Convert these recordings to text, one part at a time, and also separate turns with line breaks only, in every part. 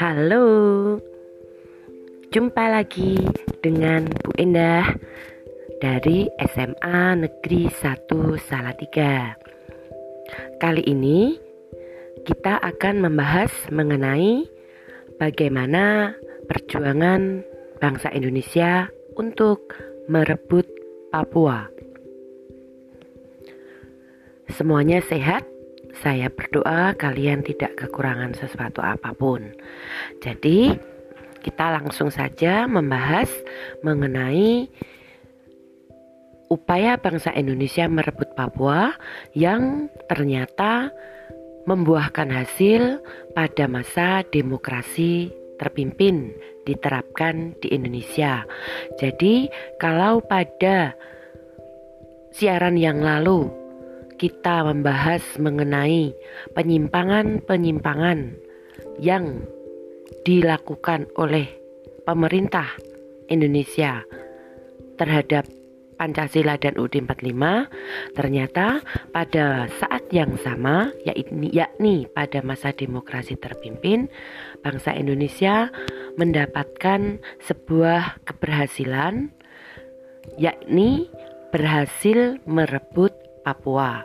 Halo, jumpa lagi dengan Bu Endah dari SMA Negeri 1 Salatiga. Kali ini kita akan membahas mengenai bagaimana perjuangan bangsa Indonesia untuk merebut Papua. Semuanya sehat saya berdoa kalian tidak kekurangan sesuatu apa pun. Jadi, kita langsung saja membahas mengenai upaya bangsa Indonesia merebut Papua yang ternyata membuahkan hasil pada masa demokrasi terpimpin diterapkan di Indonesia. Jadi, kalau pada siaran yang lalu kita membahas mengenai penyimpangan-penyimpangan yang dilakukan oleh pemerintah Indonesia terhadap Pancasila dan UUD 45 ternyata pada saat yang sama yakni, yakni pada masa demokrasi terpimpin bangsa Indonesia mendapatkan sebuah keberhasilan yakni berhasil merebut Papua.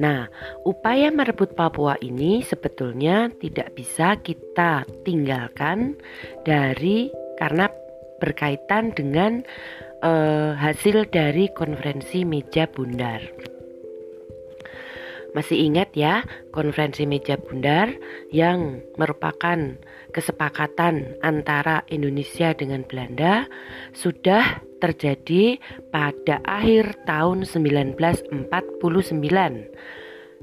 Nah, upaya merebut Papua ini sebetulnya tidak bisa kita tinggalkan dari karena berkaitan dengan uh, hasil dari konferensi meja bundar. Masih ingat ya, konferensi meja bundar yang merupakan kesepakatan antara Indonesia dengan Belanda sudah terjadi pada akhir tahun 1949.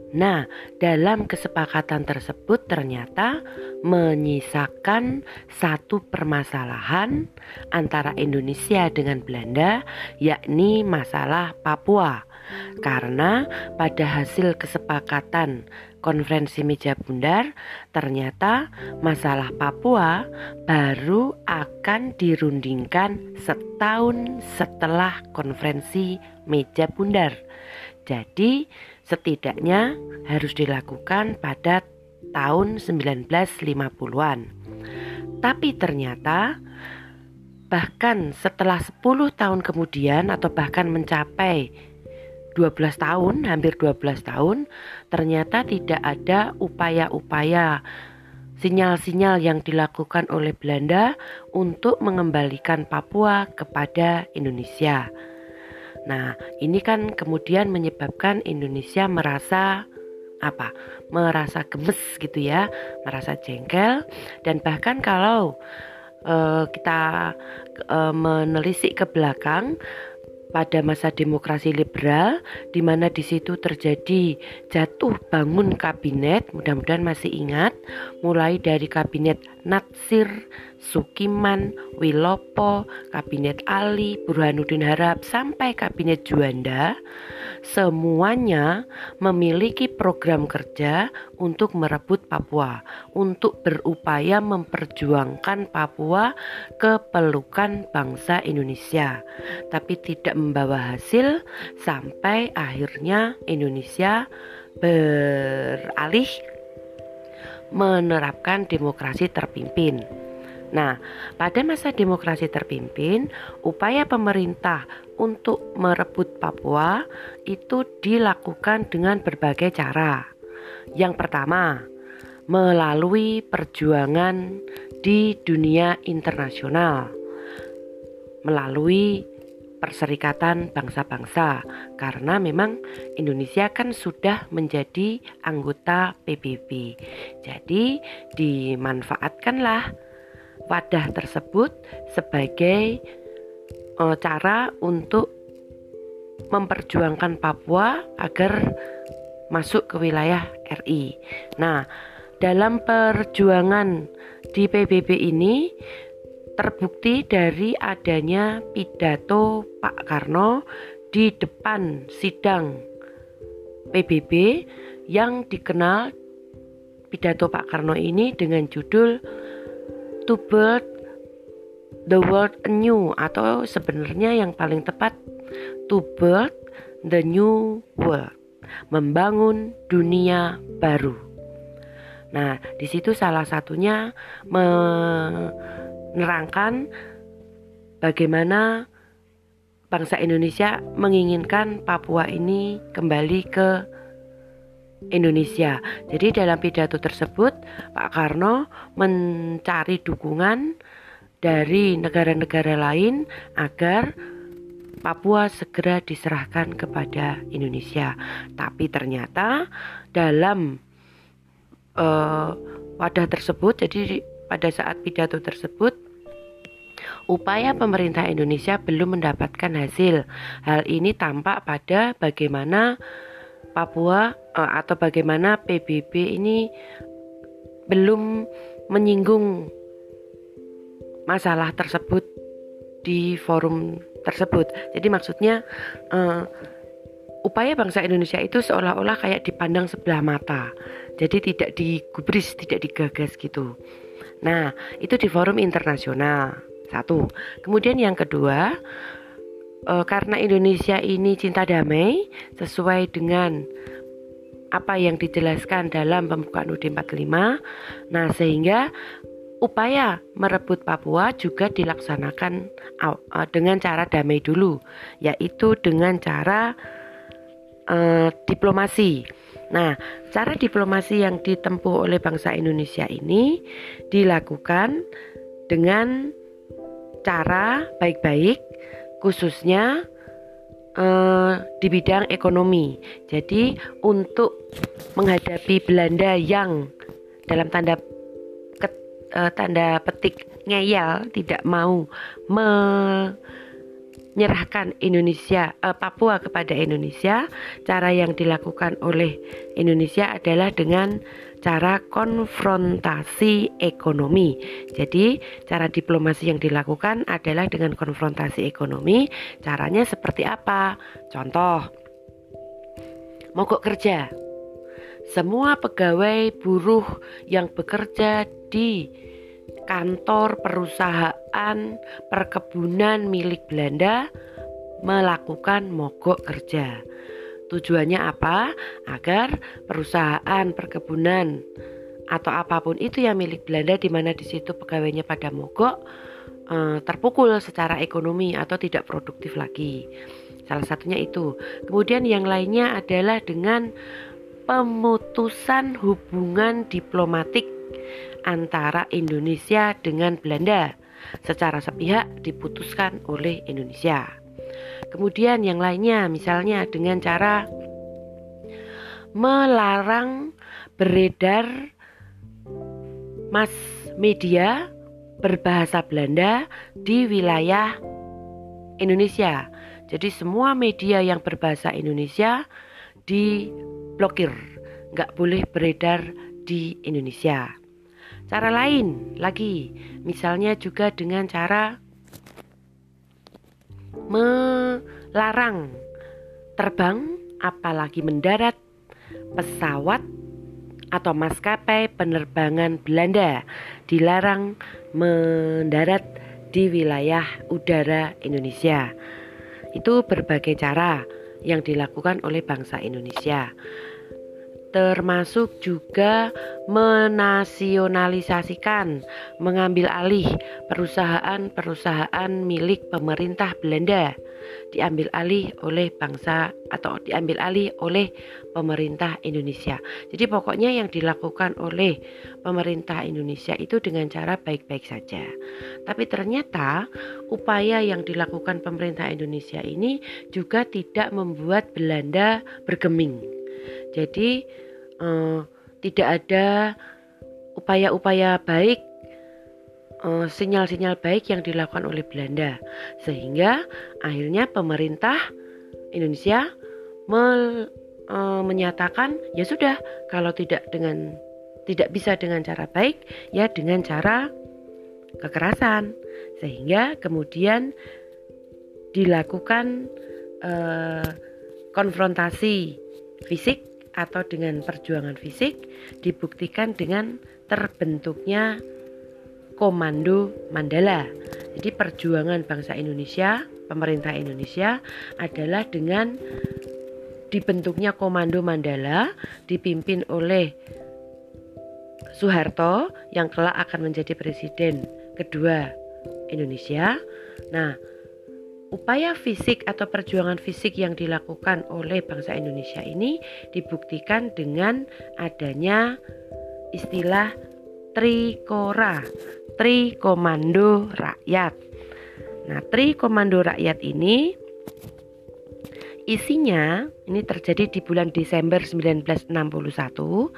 Nah, dalam kesepakatan tersebut ternyata menyisakan satu permasalahan antara Indonesia dengan Belanda, yakni masalah Papua. Karena pada hasil kesepakatan konferensi meja bundar, ternyata masalah Papua baru akan dirundingkan setahun setelah konferensi meja bundar. Jadi, setidaknya harus dilakukan pada tahun 1950-an. Tapi ternyata bahkan setelah 10 tahun kemudian atau bahkan mencapai 12 tahun, hampir 12 tahun, ternyata tidak ada upaya-upaya sinyal-sinyal yang dilakukan oleh Belanda untuk mengembalikan Papua kepada Indonesia. Nah, ini kan kemudian menyebabkan Indonesia merasa apa? Merasa gemes gitu ya, merasa jengkel dan bahkan kalau uh, kita uh, menelisik ke belakang pada masa demokrasi liberal di mana di situ terjadi jatuh bangun kabinet mudah-mudahan masih ingat mulai dari kabinet Natsir Sukiman, Wilopo, Kabinet Ali, Burhanuddin Harap, sampai Kabinet Juanda, semuanya memiliki program kerja untuk merebut Papua, untuk berupaya memperjuangkan Papua ke pelukan bangsa Indonesia, tapi tidak membawa hasil sampai akhirnya Indonesia beralih menerapkan demokrasi terpimpin. Nah, pada masa demokrasi terpimpin, upaya pemerintah untuk merebut Papua itu dilakukan dengan berbagai cara. Yang pertama, melalui perjuangan di dunia internasional, melalui Perserikatan Bangsa-Bangsa karena memang Indonesia kan sudah menjadi anggota PBB. Jadi dimanfaatkanlah wadah tersebut sebagai uh, cara untuk memperjuangkan Papua agar masuk ke wilayah RI. Nah, dalam perjuangan di PBB ini terbukti dari adanya pidato Pak Karno di depan sidang PBB yang dikenal pidato Pak Karno ini dengan judul to build the world anew atau sebenarnya yang paling tepat to build the new world. membangun dunia baru. Nah, di situ salah satunya menerangkan bagaimana bangsa Indonesia menginginkan Papua ini kembali ke Indonesia. Jadi dalam pidato tersebut Pak Karno mencari dukungan dari negara-negara lain agar Papua segera diserahkan kepada Indonesia. Tapi ternyata dalam uh, wadah tersebut, jadi pada saat pidato tersebut, upaya pemerintah Indonesia belum mendapatkan hasil. Hal ini tampak pada bagaimana Papua uh, atau bagaimana PBB ini belum menyinggung masalah tersebut di forum tersebut. Jadi maksudnya uh, upaya bangsa Indonesia itu seolah-olah kayak dipandang sebelah mata. Jadi tidak digubris, tidak digagas gitu. Nah, itu di forum internasional. Satu. Kemudian yang kedua, uh, karena Indonesia ini cinta damai sesuai dengan apa yang dijelaskan dalam pembukaan UD 45. Nah, sehingga upaya merebut Papua juga dilaksanakan uh, dengan cara damai dulu, yaitu dengan cara uh, diplomasi. Nah, cara diplomasi yang ditempuh oleh bangsa Indonesia ini dilakukan dengan cara baik-baik, khususnya uh, di bidang ekonomi. Jadi, untuk menghadapi Belanda yang dalam tanda uh, tanda petik ngeyel tidak mau menyerahkan Indonesia uh, Papua kepada Indonesia, cara yang dilakukan oleh Indonesia adalah dengan cara konfrontasi ekonomi. Jadi, cara diplomasi yang dilakukan adalah dengan konfrontasi ekonomi. Caranya seperti apa? Contoh, mogok kerja semua pegawai buruh yang bekerja di kantor perusahaan perkebunan milik Belanda melakukan mogok kerja. Tujuannya apa? Agar perusahaan perkebunan atau apa pun itu yang milik Belanda di mana di situ pegawainya pada mogok eh, terpukul secara ekonomi atau tidak produktif lagi. Salah satunya itu. Kemudian yang lainnya adalah dengan pemutusan hubungan diplomatik antara Indonesia dengan Belanda secara sepihak diputuskan oleh Indonesia. Kemudian yang lainnya misalnya dengan cara melarang beredar mas media berbahasa Belanda di wilayah Indonesia. Jadi semua media yang berbahasa Indonesia di blokir, nggak boleh beredar di Indonesia. Cara lain lagi, misalnya juga dengan cara melarang terbang, apalagi mendarat pesawat atau maskapai penerbangan Belanda dilarang mendarat di wilayah udara Indonesia. Itu berbagai cara yang dilakukan oleh bangsa Indonesia termasuk juga menasionalisasikan, mengambil alih perusahaan-perusahaan milik pemerintah Belanda, diambil alih oleh bangsa atau diambil alih oleh pemerintah Indonesia. Jadi pokoknya yang dilakukan oleh pemerintah Indonesia itu dengan cara baik-baik saja. Tapi ternyata upaya yang dilakukan pemerintah Indonesia ini juga tidak membuat Belanda bergeming jadi uh, tidak ada upaya-upaya baik eh, sinyal-sinyal baik yang dilakukan oleh Belanda. Sehingga akhirnya pemerintah Indonesia me, uh, menyatakan ya sudah kalau tidak dengan tidak bisa dengan cara baik ya dengan cara kekerasan. Sehingga kemudian dilakukan uh, konfrontasi fisik atau dengan perjuangan fisik dibuktikan dengan terbentuknya Komando Mandala. Jadi perjuangan bangsa Indonesia, pemerintah Indonesia adalah dengan dibentuknya Komando Mandala dipimpin oleh Soeharto yang kelak akan menjadi presiden kedua Indonesia. Nah, upaya fisik atau perjuangan fisik yang dilakukan oleh bangsa Indonesia ini dibuktikan dengan adanya istilah Trikora, Tri Komando Rakyat. Nah, Tri Komando Rakyat ini isinya ini terjadi di bulan Desember 1961.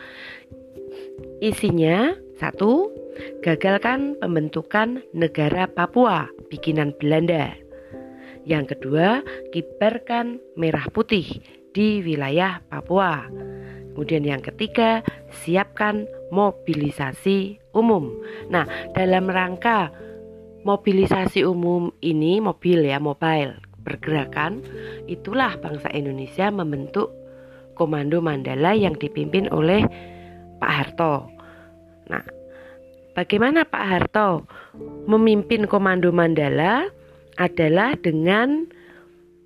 Isinya satu, gagalkan pembentukan negara Papua bikinan Belanda. Yang kedua, kibarkan merah putih di wilayah Papua. Kemudian yang ketiga, siapkan mobilisasi umum. Nah, dalam rangka mobilisasi umum ini mobil ya, mobile pergerakan, itulah bangsa Indonesia membentuk Komando Mandala yang dipimpin oleh Pak Harto. Nah, bagaimana Pak Harto memimpin Komando Mandala adalah dengan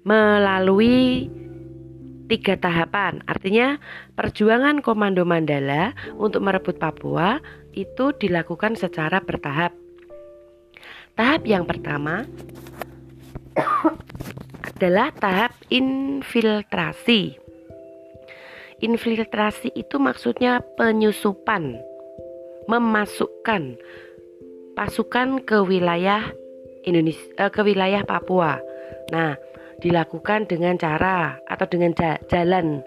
melalui tiga tahapan. Artinya perjuangan Komando Mandala untuk merebut Papua itu dilakukan secara bertahap. Tahap yang pertama adalah tahap infiltrasi. Infiltrasi itu maksudnya penyusupan, memasukkan pasukan ke wilayah Indonesia eh, ke wilayah Papua. Nah, dilakukan dengan cara atau dengan jalan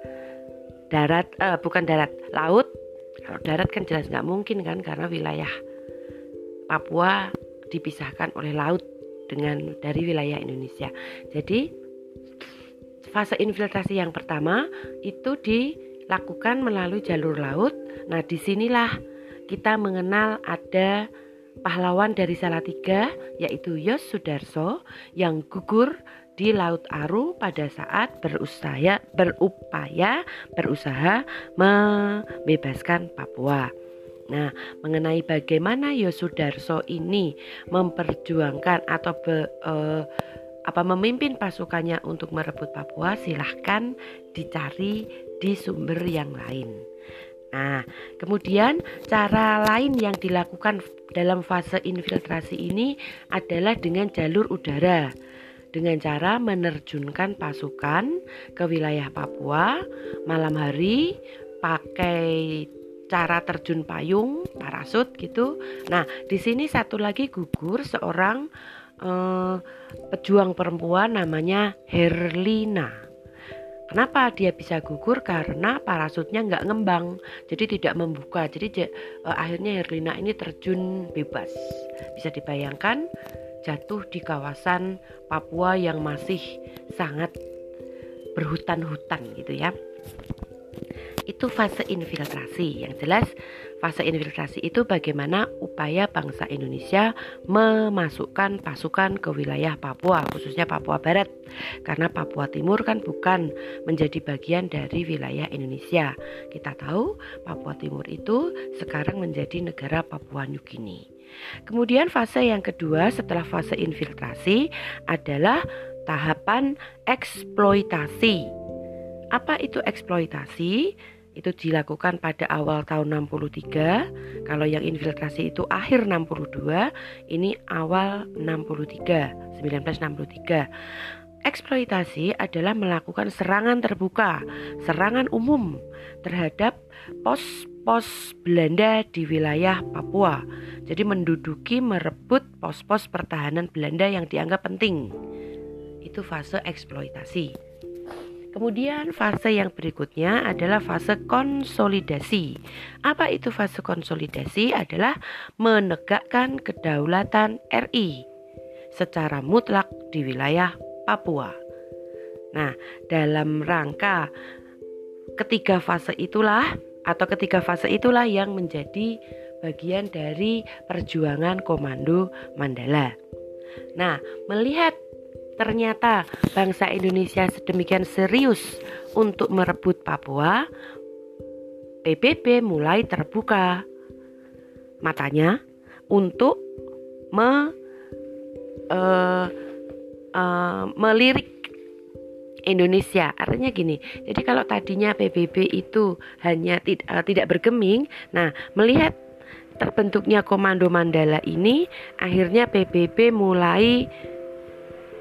darat eh, bukan darat laut. Kalau darat kan jelas nggak mungkin kan karena wilayah Papua dipisahkan oleh laut dengan dari wilayah Indonesia. Jadi fase infiltrasi yang pertama itu dilakukan melalui jalur laut. Nah di sinilah kita mengenal ada pahlawan dari Salatiga yaitu Yos Sudarso yang gugur di Laut Aru pada saat berusaha berupaya berusaha membebaskan Papua. Nah, mengenai bagaimana Yosudarso ini memperjuangkan atau be, eh, apa memimpin pasukannya untuk merebut Papua, silahkan dicari di sumber yang lain. Nah, kemudian cara lain yang dilakukan dalam fase infiltrasi ini adalah dengan jalur udara dengan cara menerjunkan pasukan ke wilayah Papua malam hari pakai cara terjun payung, parasut gitu. Nah, di sini satu lagi gugur seorang eh, pejuang perempuan namanya Herlina. Kenapa dia bisa gugur? Karena parasutnya nggak ngembang, jadi tidak membuka. Jadi eh, akhirnya Herlina ini terjun bebas. Bisa dibayangkan jatuh di kawasan Papua yang masih sangat berhutan-hutan gitu ya. Itu fase infiltrasi. Yang jelas fase infiltrasi itu bagaimana upaya bangsa Indonesia memasukkan pasukan ke wilayah Papua, khususnya Papua Barat. Karena Papua Timur kan bukan menjadi bagian dari wilayah Indonesia. Kita tahu Papua Timur itu sekarang menjadi negara Papua New Guinea. Kemudian fase yang kedua setelah fase infiltrasi adalah tahapan eksploitasi. Apa itu eksploitasi? Itu dilakukan pada awal tahun 63. Kalau yang infiltrasi itu akhir 62, ini awal 63, 1963. Eksploitasi adalah melakukan serangan terbuka, serangan umum terhadap pos-pos Belanda di wilayah Papua. Jadi menduduki merebut pos-pos pertahanan Belanda yang dianggap penting. Itu fase eksploitasi. Kemudian fase yang berikutnya adalah fase konsolidasi. Apa itu fase konsolidasi? Adalah menegakkan kedaulatan RI secara mutlak di wilayah Papua. Nah, dalam rangka ketiga fase itulah atau ketiga fase itulah yang menjadi bagian dari perjuangan Komando Mandala. Nah, melihat ternyata bangsa Indonesia sedemikian serius untuk merebut Papua, PBB mulai terbuka matanya untuk me, uh, uh, melirik Indonesia. Artinya gini. Jadi kalau tadinya PBB itu hanya tid uh, tidak bergeming, nah melihat terbentuknya Komando Mandala ini, akhirnya PBB mulai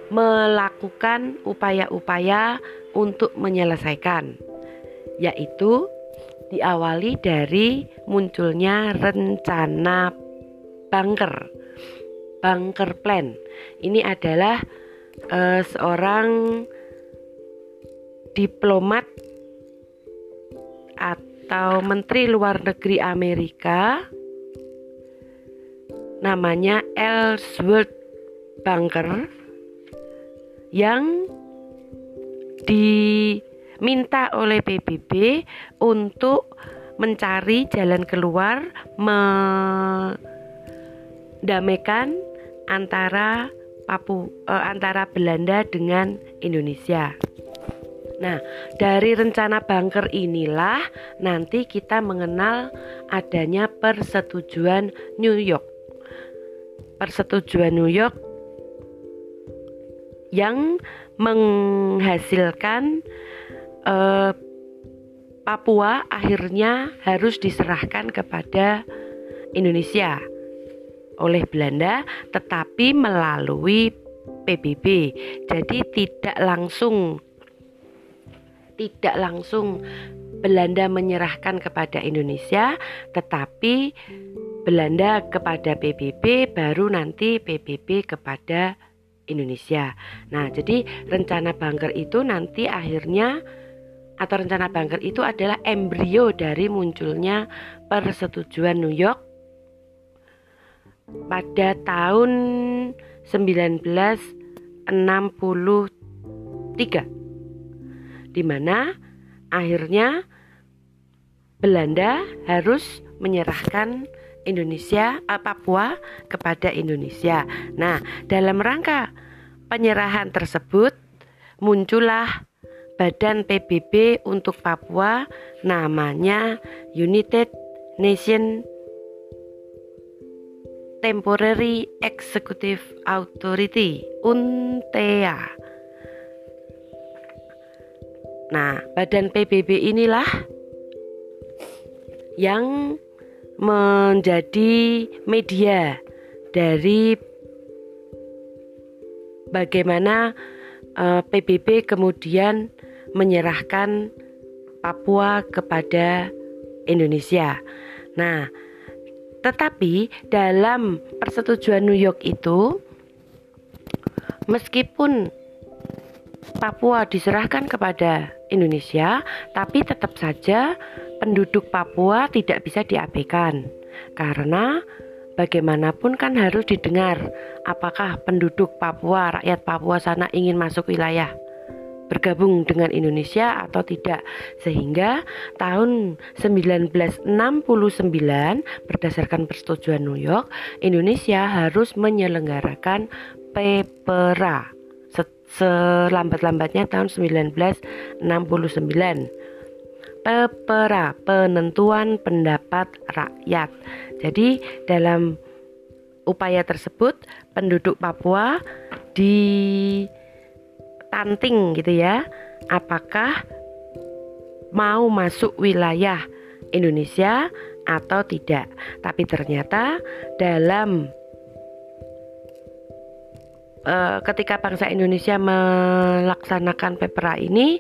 melakukan upaya-upaya untuk menyelesaikan, yaitu diawali dari munculnya rencana bunker, bunker plan. Ini adalah uh, seorang diplomat atau menteri luar negeri Amerika namanya Ellsworth Bunker yang diminta oleh PBB untuk mencari jalan keluar mendamaikan antara Papu eh, antara Belanda dengan Indonesia. Nah, dari rencana bunker inilah nanti kita mengenal adanya persetujuan New York. Persetujuan New York yang menghasilkan eh, Papua akhirnya harus diserahkan kepada Indonesia oleh Belanda tetapi melalui PBB. Jadi tidak langsung tidak langsung Belanda menyerahkan kepada Indonesia tetapi Belanda kepada PBB baru nanti PBB kepada Indonesia. Nah, jadi rencana bunker itu nanti akhirnya atau rencana bunker itu adalah embrio dari munculnya persetujuan New York pada tahun 1963 di mana akhirnya Belanda harus menyerahkan Indonesia uh, Papua kepada Indonesia. Nah, dalam rangka penyerahan tersebut muncullah Badan PBB untuk Papua namanya United Nation Temporary Executive Authority UNTEA. Nah, badan PBB inilah yang menjadi media dari bagaimana uh, eh, PBB kemudian menyerahkan Papua kepada Indonesia. Nah, tetapi dalam persetujuan New York itu meskipun Papua diserahkan kepada Indonesia, tapi tetap saja penduduk Papua tidak bisa diabaikan. Karena bagaimanapun kan harus didengar apakah penduduk Papua, rakyat Papua sana ingin masuk wilayah bergabung dengan Indonesia atau tidak. Sehingga tahun 1969 berdasarkan persetujuan New York Indonesia harus menyelenggarakan PEPRA selambat-lambatnya tahun 1969 PEPRA penentuan pendapat rakyat. Jadi dalam upaya tersebut penduduk Papua di tanting gitu ya apakah mau masuk wilayah Indonesia atau tidak. Tapi ternyata dalam uh, ketika bangsa Indonesia melaksanakan pepera ini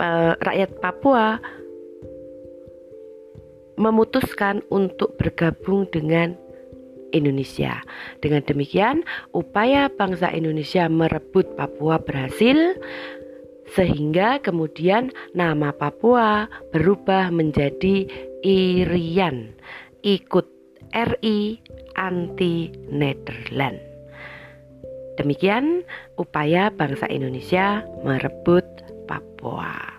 uh, rakyat Papua memutuskan untuk bergabung dengan Indonesia. Dengan demikian, upaya bangsa Indonesia merebut Papua berhasil sehingga kemudian nama Papua berubah menjadi Irian ikut RI anti Nederland. Demikian upaya bangsa Indonesia merebut Papua.